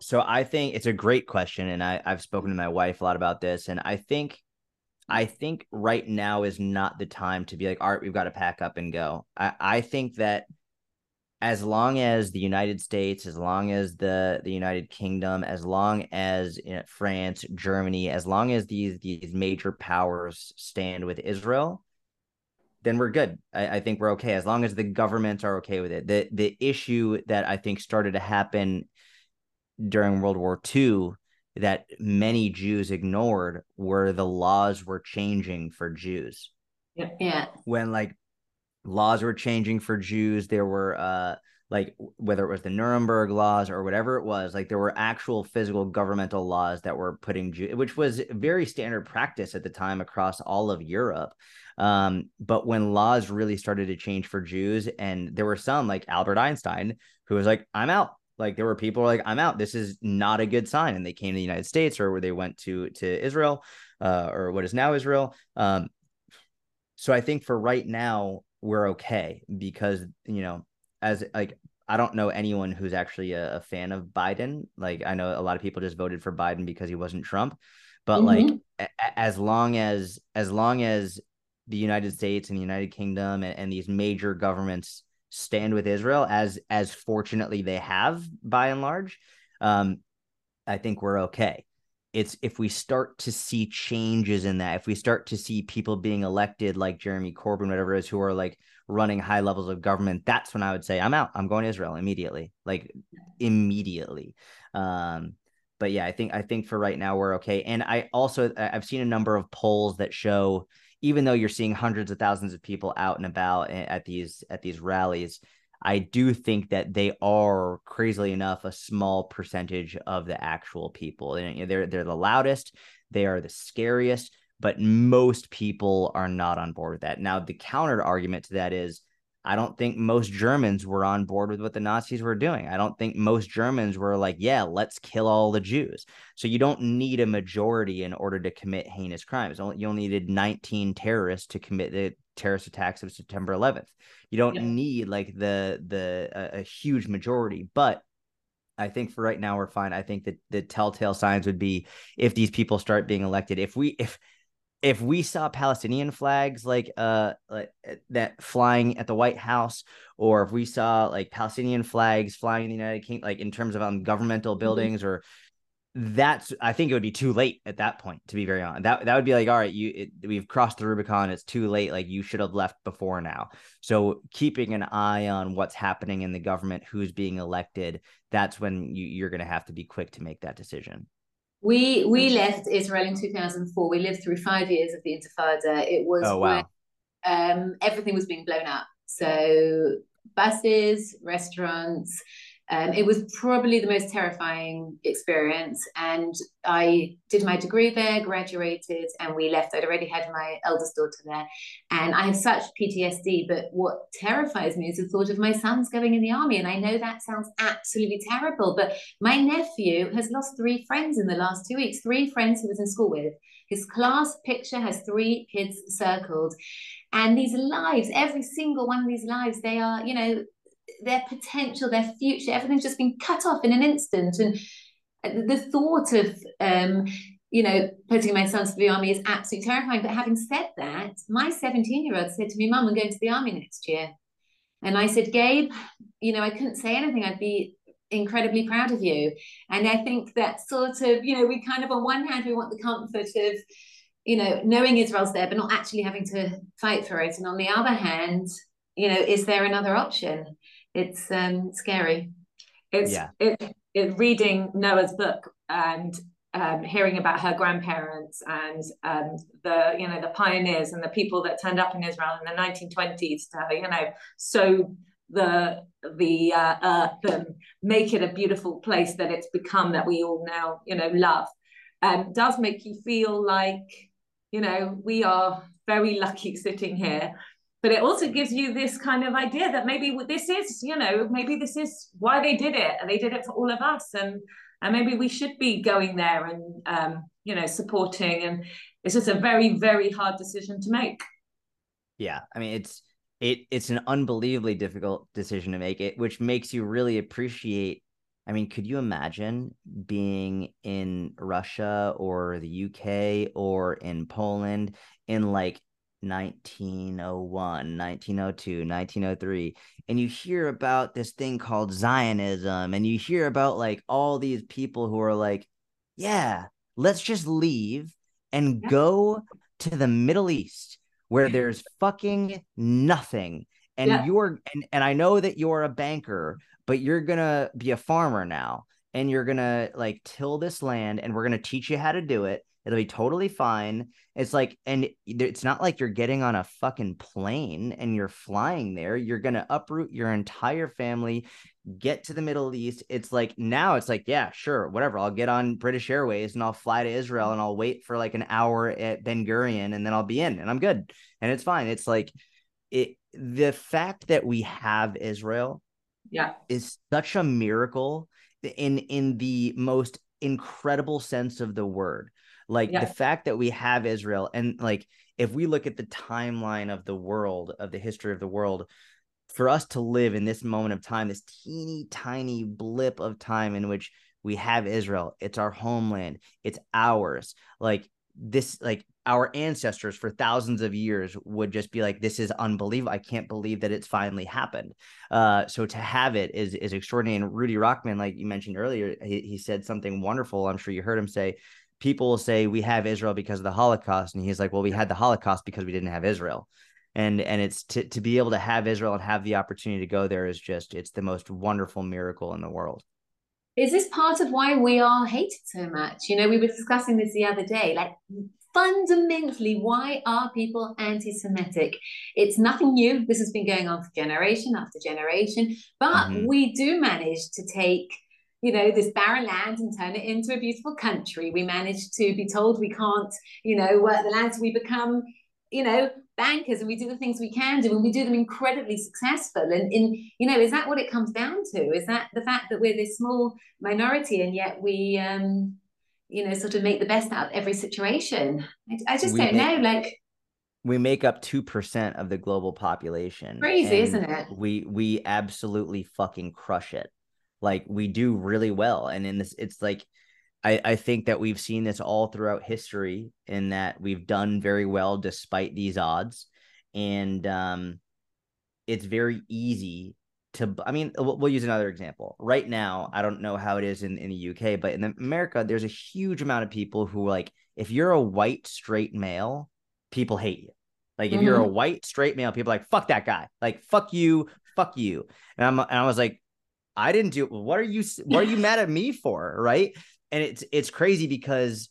So I think it's a great question, and I, I've spoken to my wife a lot about this, and I think I think right now is not the time to be like, all right, we've got to pack up and go. I, I think that as long as the United States, as long as the the United Kingdom, as long as you know, France, Germany, as long as these these major powers stand with Israel, then we're good. I, I, think we're okay as long as the governments are okay with it. The the issue that I think started to happen during World War II that many Jews ignored were the laws were changing for Jews. Yeah. yeah. When like laws were changing for Jews. There were uh like whether it was the Nuremberg laws or whatever it was, like there were actual physical governmental laws that were putting Jew, which was very standard practice at the time across all of Europe. Um, but when laws really started to change for Jews, and there were some like Albert Einstein who was like, "I'm out." Like there were people like, "I'm out. This is not a good sign," and they came to the United States or where they went to to Israel, uh, or what is now Israel. Um, so I think for right now, we're okay because you know as like I don't know anyone who's actually a, a, fan of Biden. Like I know a lot of people just voted for Biden because he wasn't Trump, but mm-hmm. like a- as long as as long as the United States and the United Kingdom and, and these major governments stand with Israel as as fortunately they have by and large, um, I think we're okay it's if we start to see changes in that, if we start to see people being elected like Jeremy Corbyn, whatever it is, who are like running high levels of government, that's when I would say I'm out. I'm going to Israel immediately, like immediately. Um, but yeah, I think I think for right now we're okay. And I also I've seen a number of polls that show even though you're seeing hundreds of thousands of people out and about at these at these rallies, I do think that they are crazily enough a small percentage of the actual people. They're they're the loudest, they are the scariest, but most people are not on board with that. Now, the counter argument to that is I don't think most Germans were on board with what the Nazis were doing. I don't think most Germans were like, yeah, let's kill all the Jews. So you don't need a majority in order to commit heinous crimes. You only needed 19 terrorists to commit the terrorist attacks of September 11th. You don't yeah. need like the the a, a huge majority, but I think for right now we're fine. I think that the telltale signs would be if these people start being elected. If we if if we saw Palestinian flags like uh like uh, that flying at the White House, or if we saw like Palestinian flags flying in the United Kingdom, like in terms of um, governmental mm-hmm. buildings mm-hmm. or that's I think it would be too late at that point to be very honest. That that would be like all right, you it, we've crossed the Rubicon. It's too late. Like you should have left before now. So keeping an eye on what's happening in the government, who's being elected, that's when you, you're going to have to be quick to make that decision. We we left Israel in 2004. We lived through five years of the Intifada. It was oh, wow. um, everything was being blown up. So buses, restaurants, um, it was probably the most terrifying experience. And I did my degree there, graduated, and we left. I'd already had my eldest daughter there. And I have such PTSD. But what terrifies me is the thought of my sons going in the army. And I know that sounds absolutely terrible. But my nephew has lost three friends in the last two weeks, three friends he was in school with. His class picture has three kids circled. And these lives, every single one of these lives, they are, you know, their potential, their future, everything's just been cut off in an instant. And the thought of, um, you know, putting my sons to the army is absolutely terrifying. But having said that, my 17 year old said to me, Mum, I'm going to the army next year. And I said, Gabe, you know, I couldn't say anything. I'd be incredibly proud of you. And I think that sort of, you know, we kind of, on one hand, we want the comfort of, you know, knowing Israel's there, but not actually having to fight for it. And on the other hand, you know, is there another option? It's um scary. It's yeah. it, it reading Noah's book and um, hearing about her grandparents and um, the you know the pioneers and the people that turned up in Israel in the 1920s to you know sow the the uh, earth and make it a beautiful place that it's become that we all now you know love um, does make you feel like you know we are very lucky sitting here but it also gives you this kind of idea that maybe this is you know maybe this is why they did it and they did it for all of us and and maybe we should be going there and um, you know supporting and it's just a very very hard decision to make. Yeah i mean it's it it's an unbelievably difficult decision to make it which makes you really appreciate i mean could you imagine being in russia or the uk or in poland in like 1901 1902 1903 and you hear about this thing called zionism and you hear about like all these people who are like yeah let's just leave and go to the middle east where there's fucking nothing and yeah. you're and, and i know that you're a banker but you're gonna be a farmer now and you're gonna like till this land and we're gonna teach you how to do it it'll be totally fine. It's like and it's not like you're getting on a fucking plane and you're flying there. You're gonna uproot your entire family get to the middle east. It's like now it's like yeah sure whatever. I'll get on british airways and i'll fly to israel and i'll wait for like an hour at ben gurion and then i'll be in and i'm good. And it's fine. It's like it the fact that we have israel yeah. is such a miracle in in the most incredible sense of the word like the fact that we have israel and like if we look at the timeline of the world of the history of the world for us to live in this moment of time, this teeny tiny blip of time in which we have Israel, it's our homeland, it's ours. Like this, like our ancestors for thousands of years would just be like, "This is unbelievable! I can't believe that it's finally happened." Uh, so to have it is is extraordinary. And Rudy Rothman, like you mentioned earlier, he, he said something wonderful. I'm sure you heard him say. People will say we have Israel because of the Holocaust, and he's like, "Well, we had the Holocaust because we didn't have Israel." and and it's to to be able to have Israel and have the opportunity to go there is just it's the most wonderful miracle in the world. Is this part of why we are hated so much? You know, we were discussing this the other day. Like fundamentally, why are people anti-Semitic? It's nothing new. This has been going on for generation after generation, but mm-hmm. we do manage to take you know, this barren land and turn it into a beautiful country. We manage to be told we can't, you know, work the land. So we become, you know, bankers and we do the things we can do and we do them incredibly successful. And in you know is that what it comes down to? Is that the fact that we're this small minority and yet we um you know sort of make the best out of every situation? I, I just we don't make, know like we make up 2% of the global population crazy isn't it? we we absolutely fucking crush it like we do really well and in this it's like I, I think that we've seen this all throughout history in that we've done very well despite these odds. And um, it's very easy to, I mean, we'll, we'll, use another example. Right now, I don't know how it is in, in the UK, but in America, there's a huge amount of people who, like, if you're a white straight male, people hate you. Like, if mm-hmm. you're a mm-hmm. white straight male, people like, fuck that guy. Like, fuck you, fuck you. And, I'm, and I was like, I didn't do what are you what are you mad at me for? Right? And it's it's crazy because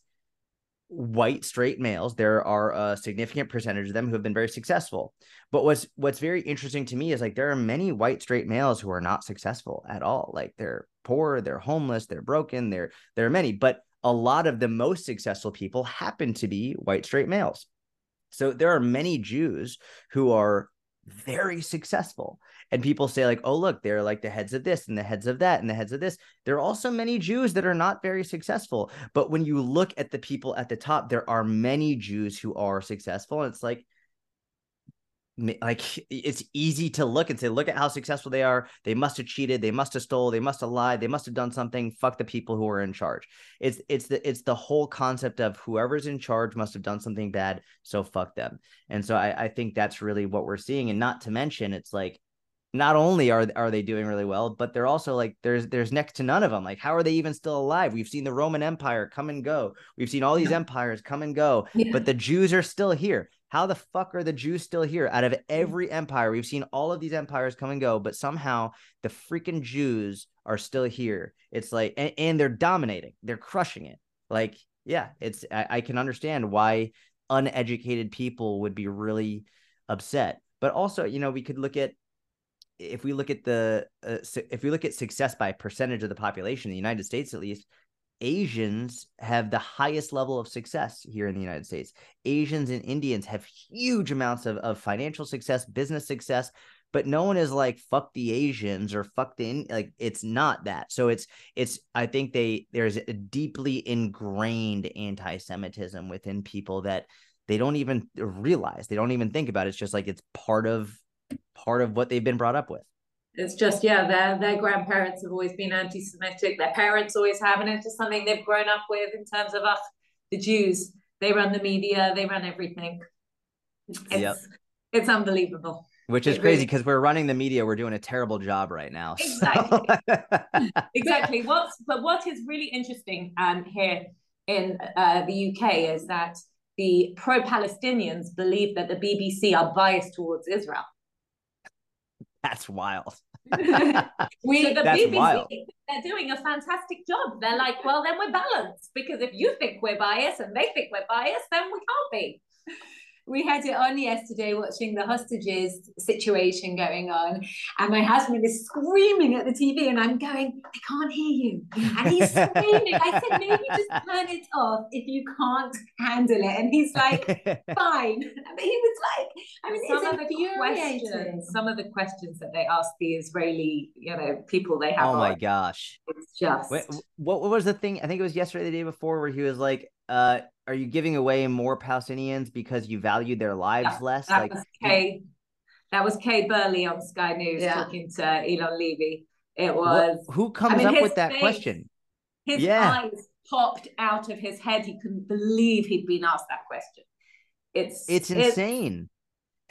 white straight males there are a significant percentage of them who have been very successful. But what's what's very interesting to me is like there are many white straight males who are not successful at all. Like they're poor they're homeless they're broken there there are many but a lot of the most successful people happen to be white straight males. So there are many jews who are very successful. And people say like oh look they're like the heads of this and the heads of that and the heads of this. There are also many jews that are not very successful. But when you look at the people at the top there are many jews who are successful. And it's like like it's easy to look and say look at how successful they are they must have cheated they must have stole they must have lied they must have done something fuck the people who are in charge it's it's the it's the whole concept of whoever's in charge must have done something bad so fuck them and so i i think that's really what we're seeing and not to mention it's like not only are are they doing really well, but they're also like there's there's next to none of them. Like how are they even still alive? We've seen the Roman Empire come and go. We've seen all these empires come and go, yeah. but the Jews are still here. How the fuck are the Jews still here? Out of every empire, we've seen all of these empires come and go, but somehow the freaking Jews are still here. It's like and, and they're dominating. They're crushing it. Like yeah, it's I, I can understand why uneducated people would be really upset. But also, you know, we could look at if we look at the uh, if we look at success by percentage of the population in the United States at least Asians have the highest level of success here in the United States. Asians and Indians have huge amounts of, of financial success, business success, but no one is like fuck the Asians or fuck the like it's not that. So it's it's I think they there's a deeply ingrained anti-Semitism within people that they don't even realize. They don't even think about it. It's just like it's part of part of what they've been brought up with it's just yeah their their grandparents have always been anti-semitic. Their parents always have and it's just something they've grown up with in terms of us the jews. They run the media they run everything. It's yep. it's unbelievable. Which is it crazy because really... we're running the media we're doing a terrible job right now exactly. Exactly. What's but what is really interesting um here in uh, the uk is that the pro-palestinians believe that the bbc are biased towards israel that's wild. we so the That's BBC, wild. they're doing a fantastic job. They're like, well, then we're balanced because if you think we're biased and they think we're biased, then we can't be we had it on yesterday watching the hostages situation going on and my husband is screaming at the tv and i'm going i can't hear you. And he's screaming. I said maybe just turn it off if you can't handle it. And he's like fine. But he was like i mean some of the questions some of the questions that they ask the israeli you know people they have oh my on, gosh. it's just Wait, what was the thing i think it was yesterday the day before where he was like uh are you giving away more Palestinians because you value their lives that, less? That like was Kay, that was Kay Burley on Sky News yeah. talking to Eylon Levy. It was what, who comes I mean, up with that face, question? His yeah. eyes popped out of his head. He couldn't believe he'd been asked that question. It's it's insane.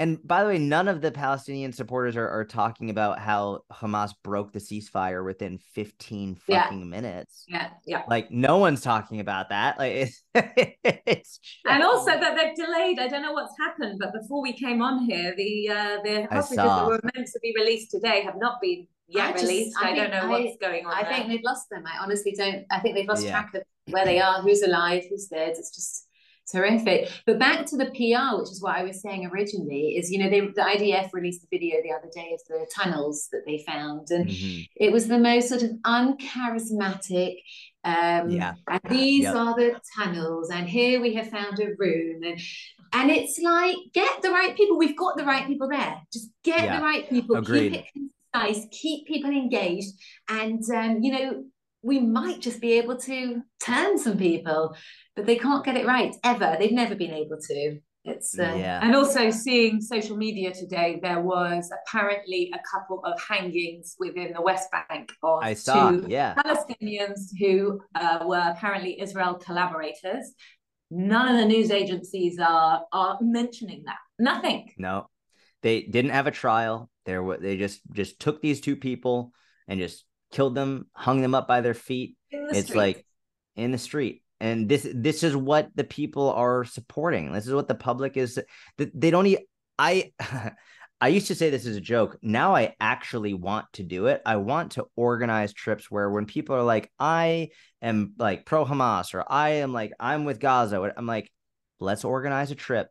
And by the way, none of the Palestinian supporters are, are talking about how Hamas broke the ceasefire within 15 fucking yeah. minutes. Yeah, yeah. Like no one's talking about that. Like it's, it's and also that they've delayed. I don't know what's happened, but before we came on here, the uh, the hostages that were meant to be released today have not been yet I released. I, I don't know I, what's going on. I there. think they've lost them. I honestly don't. I think they've lost yeah. track of where they are, who's alive, who's dead. It's just terrific. But back to the PR, which is what I was saying originally, is you know they, the IDF released a video the other day of the tunnels that they found, and mm-hmm. it was the most sort of uncharismatic. Um, yeah. And these yep. are the tunnels, and here we have found a room, and and it's like get the right people. We've got the right people there. Just get yeah. the right people. Agreed. Keep it concise. Keep people engaged, and um, you know we might just be able to turn some people but they can't get it right ever. They've never been able to. It's uh, yeah. And also seeing social media today, there was apparently a couple of hangings within the West Bank of I saw, two yeah. Palestinians who uh, were apparently Israel collaborators. None of the news agencies are are mentioning that. Nothing. No, they didn't have a trial. There, were they just just took these two people and just killed them, hung them up by their feet. The it's street. like in the street and this this is what the people are supporting. This is what the public is they don't i i used to say this as a joke. Now i actually want to do it. I want to organize trips where when people are like i am like pro hamas or i am like i'm with gaza i'm like let's organize a trip.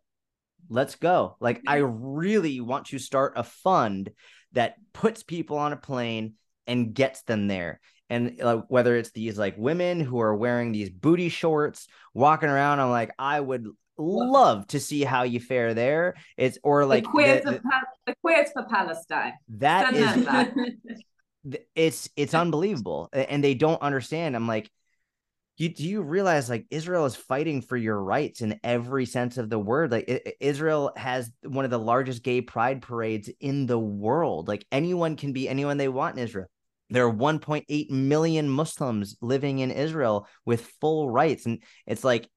Let's go. Like i mm-hmm. really want to start a fund that puts people on a plane and gets them there and uh, whether it's these like women who are wearing these booty shorts walking around i'm like i would love to see how you fare there it's or like the queers, the, the queers for palestine that is that. it's it's unbelievable and they don't understand i'm like you do you realize like Israel is fighting for your rights in every sense of the word? Like it, Israel has one of the largest gay pride parades in the world. Like anyone can be anyone they want in Israel. There are 1.8 million Muslims living in Israel with full rights. And it's like,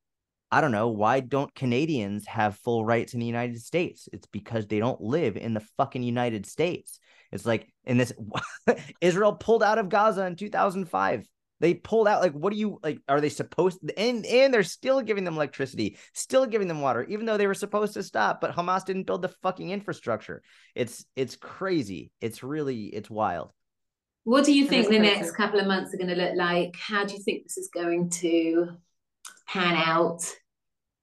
I don't know, why don't Canadians have full rights in the United States? It's because they don't live in the fucking United States. It's like in this Israel pulled out of Gaza in 2005. They pulled out like what do you like are they supposed and and they're still giving them electricity, still giving them water even though they were supposed to stop, but Hamas didn't build the fucking infrastructure. It's it's crazy. It's really it's wild. What do you think the next couple of months are going to look like? How do you think this is going to pan out?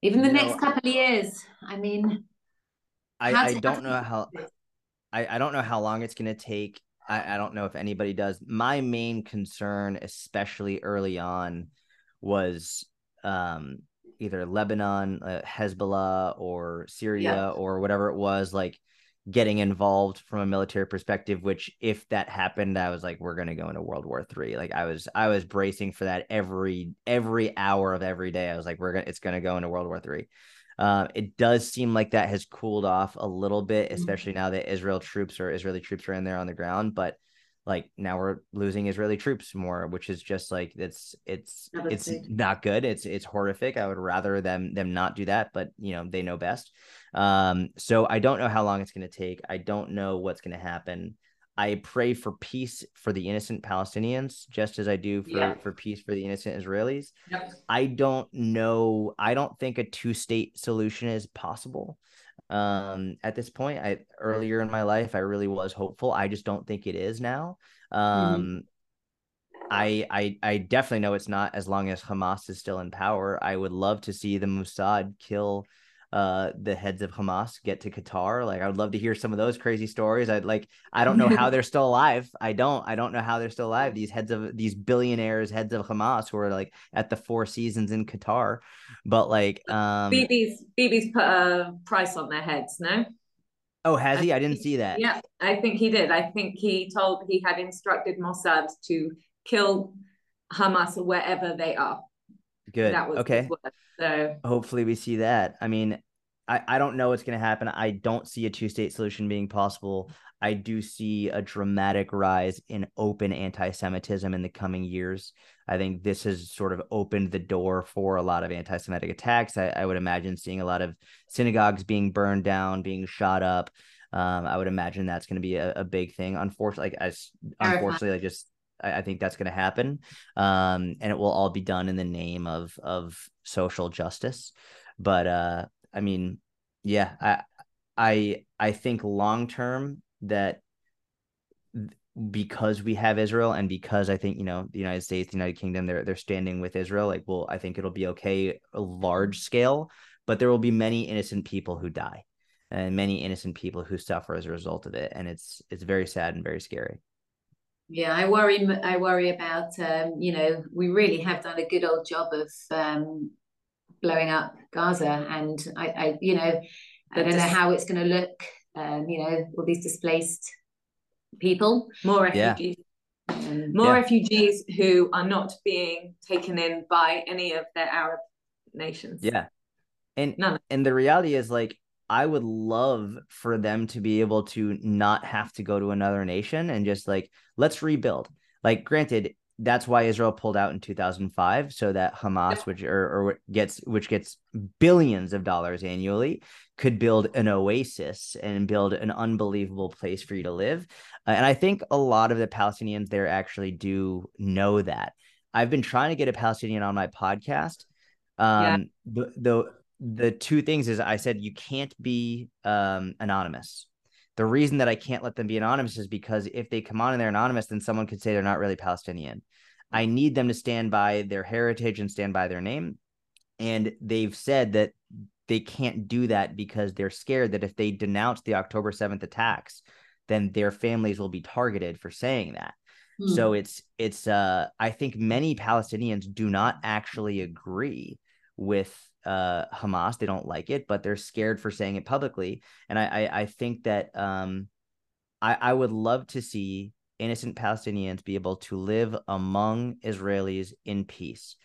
Even the you next know, couple of years. I mean, I, I don't know how. I, I don't know how long it's going to take. I, I don't know if anybody does. My main concern, especially early on, was um, either Lebanon, uh, Hezbollah, or Syria, yeah. or whatever it was, like getting involved from a military perspective. Which, if that happened, I was like, we're gonna go into World War Three. Like I was, I was bracing for that every every hour of every day. I was like, we're gonna, it's gonna go into World War Three. Uh, it does seem like that has cooled off a little bit, mm-hmm. especially now that Israel troops or Israeli troops are in there on the ground. But like now we're losing Israeli troops more, which is just like it's it's it's not good. It's it's horrific. I would rather them them not do that, but you know they know best. Um, so I don't know how long it's going to take. I don't know what's going to happen. I pray for peace for the innocent Palestinians, just as I do for, yeah. for peace for the innocent Israelis. Yep. I don't know. I don't think a two state solution is possible um, at this point. I earlier in my life, I really was hopeful. I just don't think it is now. Mm-hmm. Um, mm-hmm. I, I I definitely know it's not as long as Hamas is still in power. I would love to see the Mossad kill uh the heads of Hamas get to Qatar. Like I would love to hear some of those crazy stories. I'd like I don't know how they're still alive. I don't. I don't know how they're still alive. These heads of these billionaires, heads of Hamas who are like at the four seasons in Qatar. But like um Bibi's Bibi's put a price on their heads, no? Oh, has he? I didn't see that. Yeah, I think he did. I think he told he had instructed Mossad to kill Hamas wherever they are. Good. That was okay. So hopefully we see that. I mean, I, I don't know what's going to happen. I don't see a two state solution being possible. I do see a dramatic rise in open anti Semitism in the coming years. I think this has sort of opened the door for a lot of anti Semitic attacks. I, I, would imagine seeing a lot of synagogues being burned down, being shot up. Um, I would imagine that's going to be a, a, big thing. Unfortunately, like, as unfortunately, I just I, I think that's going to happen, um, and it will all be done in the name of of social justice. But uh, I mean, yeah, I I I think long term that because we have Israel and because I think you know the United States, the United Kingdom, they're they're standing with Israel. Like, well, I think it'll be okay, a large scale, but there will be many innocent people who die, and many innocent people who suffer as a result of it, and it's it's very sad and very scary. Yeah, I worry. I worry about. Um, you know, we really have done a good old job of um, blowing up Gaza, and I, I you know, I don't know how it's going to look. Um, you know, all these displaced people, more refugees, yeah. Um, more yeah. refugees who are not being taken in by any of their Arab nations. Yeah, and None. and the reality is like I would love for them to be able to not have to go to another nation and just like let's rebuild. Like, granted, that's why Israel pulled out in 2005, so that Hamas, which or, or gets which gets billions of dollars annually, could build an oasis and build an unbelievable place for you to live. Uh, and I think a lot of the Palestinians there actually do know that. I've been trying to get a Palestinian on my podcast. Um, yeah. the, the two things is I said you can't be um, anonymous. The reason that I can't let them be anonymous is because if they come on and they're anonymous, then someone could say they're not really Palestinian. I need them to stand by their heritage and stand by their name. And they've said that they can't do that because they're scared that if they denounce the October 7th attacks, then their families will be targeted for saying that. Hmm. So it's it's uh I think many Palestinians do not actually agree with uh, Hamas. They don't like it, but they're scared for saying it publicly. And I, I, I think that um, I, I would love to see innocent Palestinians be able to live among Israelis in peace.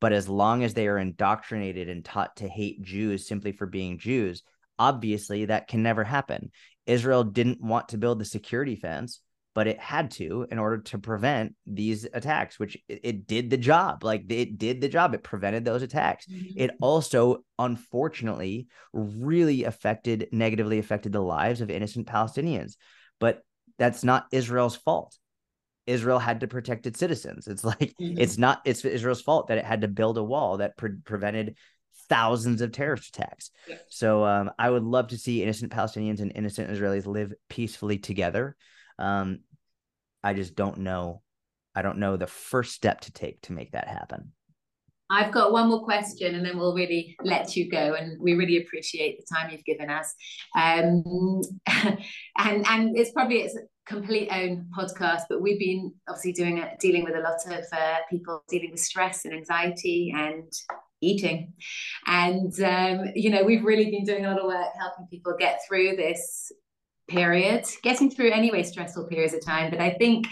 But as long as they are indoctrinated and taught to hate Jews simply for being Jews, obviously that can never happen. Israel didn't want to build the security fence but it had to in order to prevent these attacks which it, it did the job like it did the job it prevented those attacks mm-hmm. it also unfortunately really affected negatively affected the lives of innocent palestinians but that's not israel's fault israel had to protect its citizens it's like mm-hmm. it's not it's israel's fault that it had to build a wall that pre- prevented thousands of terrorist attacks. Yeah. So um, I would love to see innocent Palestinians and innocent Israelis live peacefully together. Um, I just don't know. I don't know the first step to take to make that happen. I've got one more question and then we'll really let you go. And we really appreciate the time you've given us. Um, and and it's probably its complete own podcast, but we've been obviously doing it, dealing with a lot of uh, people dealing with stress and anxiety and eating. And, um, you know, we've really been doing a lot of work helping people get through this period, getting through anyway stressful periods of time. But I think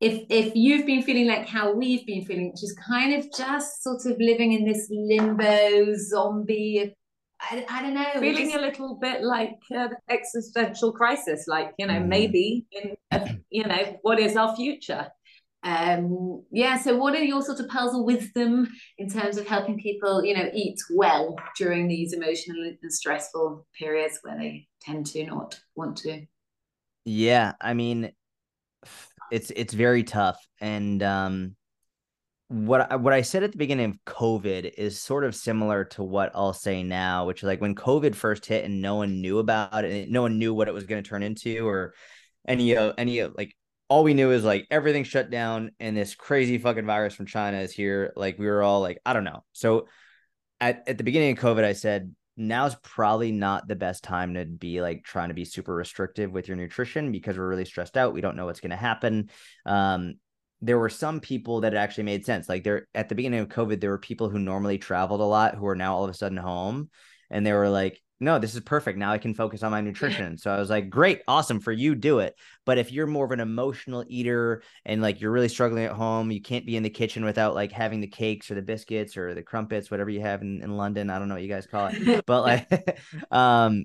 if if you've been feeling like how we've been feeling, which is kind of just sort of living in this limbo zombie. I, I don't know. Feeling just... a little bit like uh, existential crisis, like you know, mm. maybe in you know, what is our future? Um, yeah. So, what are your sort of puzzle wisdom in terms of helping people, you know, eat well during these emotional and stressful periods where they tend to not want to? Yeah, I mean, it's it's very tough and um what I, what I said at the beginning of COVID is sort of similar to what I'll say now, which is like when COVID first hit and no one knew about it, no one knew what it was going to turn into, or any of any of like all we knew is like everything shut down and this crazy fucking virus from China is here. Like we were all like, I don't know. So at at the beginning of COVID, I said now's probably not the best time to be like trying to be super restrictive with your nutrition because we're really stressed out. We don't know what's going to happen. Um, there were some people that it actually made sense. Like there at the beginning of COVID, there were people who normally traveled a lot who are now all of a sudden home and they were like, no, this is perfect. Now I can focus on my nutrition. So I was like, great, awesome for you, do it. But if you're more of an emotional eater and like you're really struggling at home, you can't be in the kitchen without like having the cakes or the biscuits or the crumpets, whatever you have in, in London. I don't know what you guys call it. but like um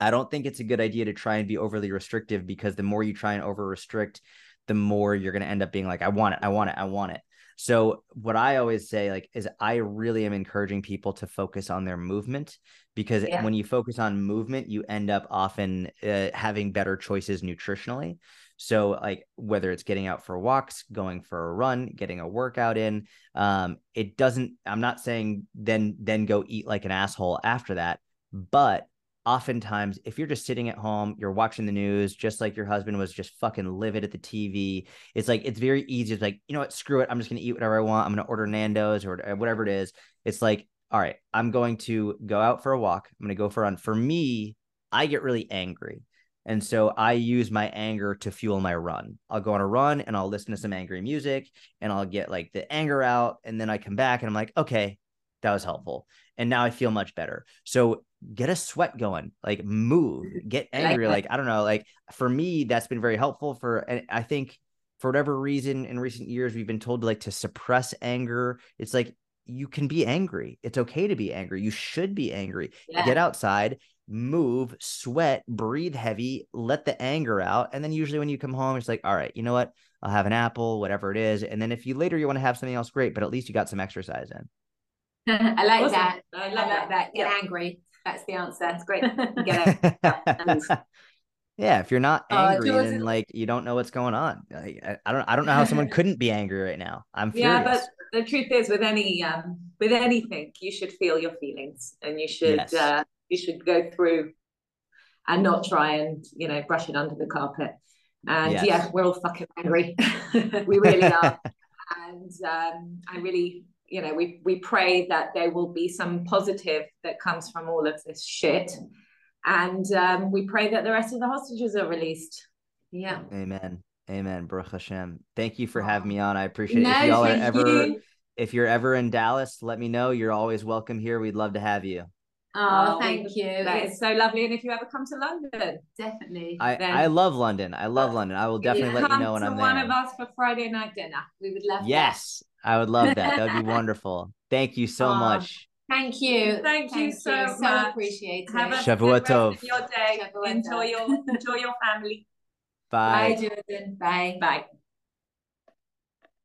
I don't think it's a good idea to try and be overly restrictive because the more you try and over restrict, the more you're gonna end up being like, I want it, I want it, I want it. So what I always say like is I really am encouraging people to focus on their movement because yeah. when you focus on movement, you end up often uh, having better choices nutritionally. So like whether it's getting out for walks, going for a run, getting a workout in, um, it doesn't. I'm not saying then then go eat like an asshole after that, but oftentimes if you're just sitting at home you're watching the news just like your husband was just fucking livid at the tv it's like it's very easy it's like you know what screw it i'm just gonna eat whatever i want i'm gonna order nando's or whatever it is it's like all right i'm going to go out for a walk i'm gonna go for a run for me i get really angry and so I use my anger to fuel my run. I'll go on a run and I'll listen to some angry music and I'll get like the anger out. And then I come back and I'm like, okay, that was helpful. And now I feel much better. So get a sweat going, like move, get angry. Like, like I don't know, like for me, that's been very helpful for, and I think for whatever reason in recent years, we've been told to like to suppress anger. It's like, you can be angry. It's okay to be angry. You should be angry. Yeah. Get outside, move, sweat, breathe heavy, let the anger out. And then usually when you come home, it's like, all right, you know what? I'll have an apple, whatever it is. And then if you later you want to have something else, great, but at least you got some exercise in. I like awesome. that. I, I like that. Get yeah. angry. That's the answer. That's great. Get it. yeah, if you're not uh, angry, uh, then like you don't know what's going on. Like, I, I, don't. I don't know how someone couldn't be angry right now. I'm furious. Yeah, but the truth is, with any um, with anything, you should feel your feelings, and you should yes. uh, you should go through, and not try and you know brush it under the carpet. And yes. yeah, we're all fucking angry. we really are. and um, I really you know, we we pray that there will be some positive that comes from all of this shit, and um, we pray that the rest of the hostages are released. Yeah. Amen. Amen. Baruch Hashem. Thank you for having me on. I appreciate no, it. If y'all are ever, you. if you're ever in Dallas, let me know. You're always welcome here. We'd love to have you. Oh, oh thank you. That is so lovely. And if you ever come to London, definitely. I, I love London. I love uh, London. I will definitely let you know when I'm there. One of us for Friday night dinner. We would love yes. That. I would love that. That would be wonderful. Thank you so oh, much. Thank you. Thank, thank you so you. much. So appreciate it. Have a Shavua Tov. your day. Enjoy your enjoy your family. Bye. Bye, Jordan. Bye. Bye.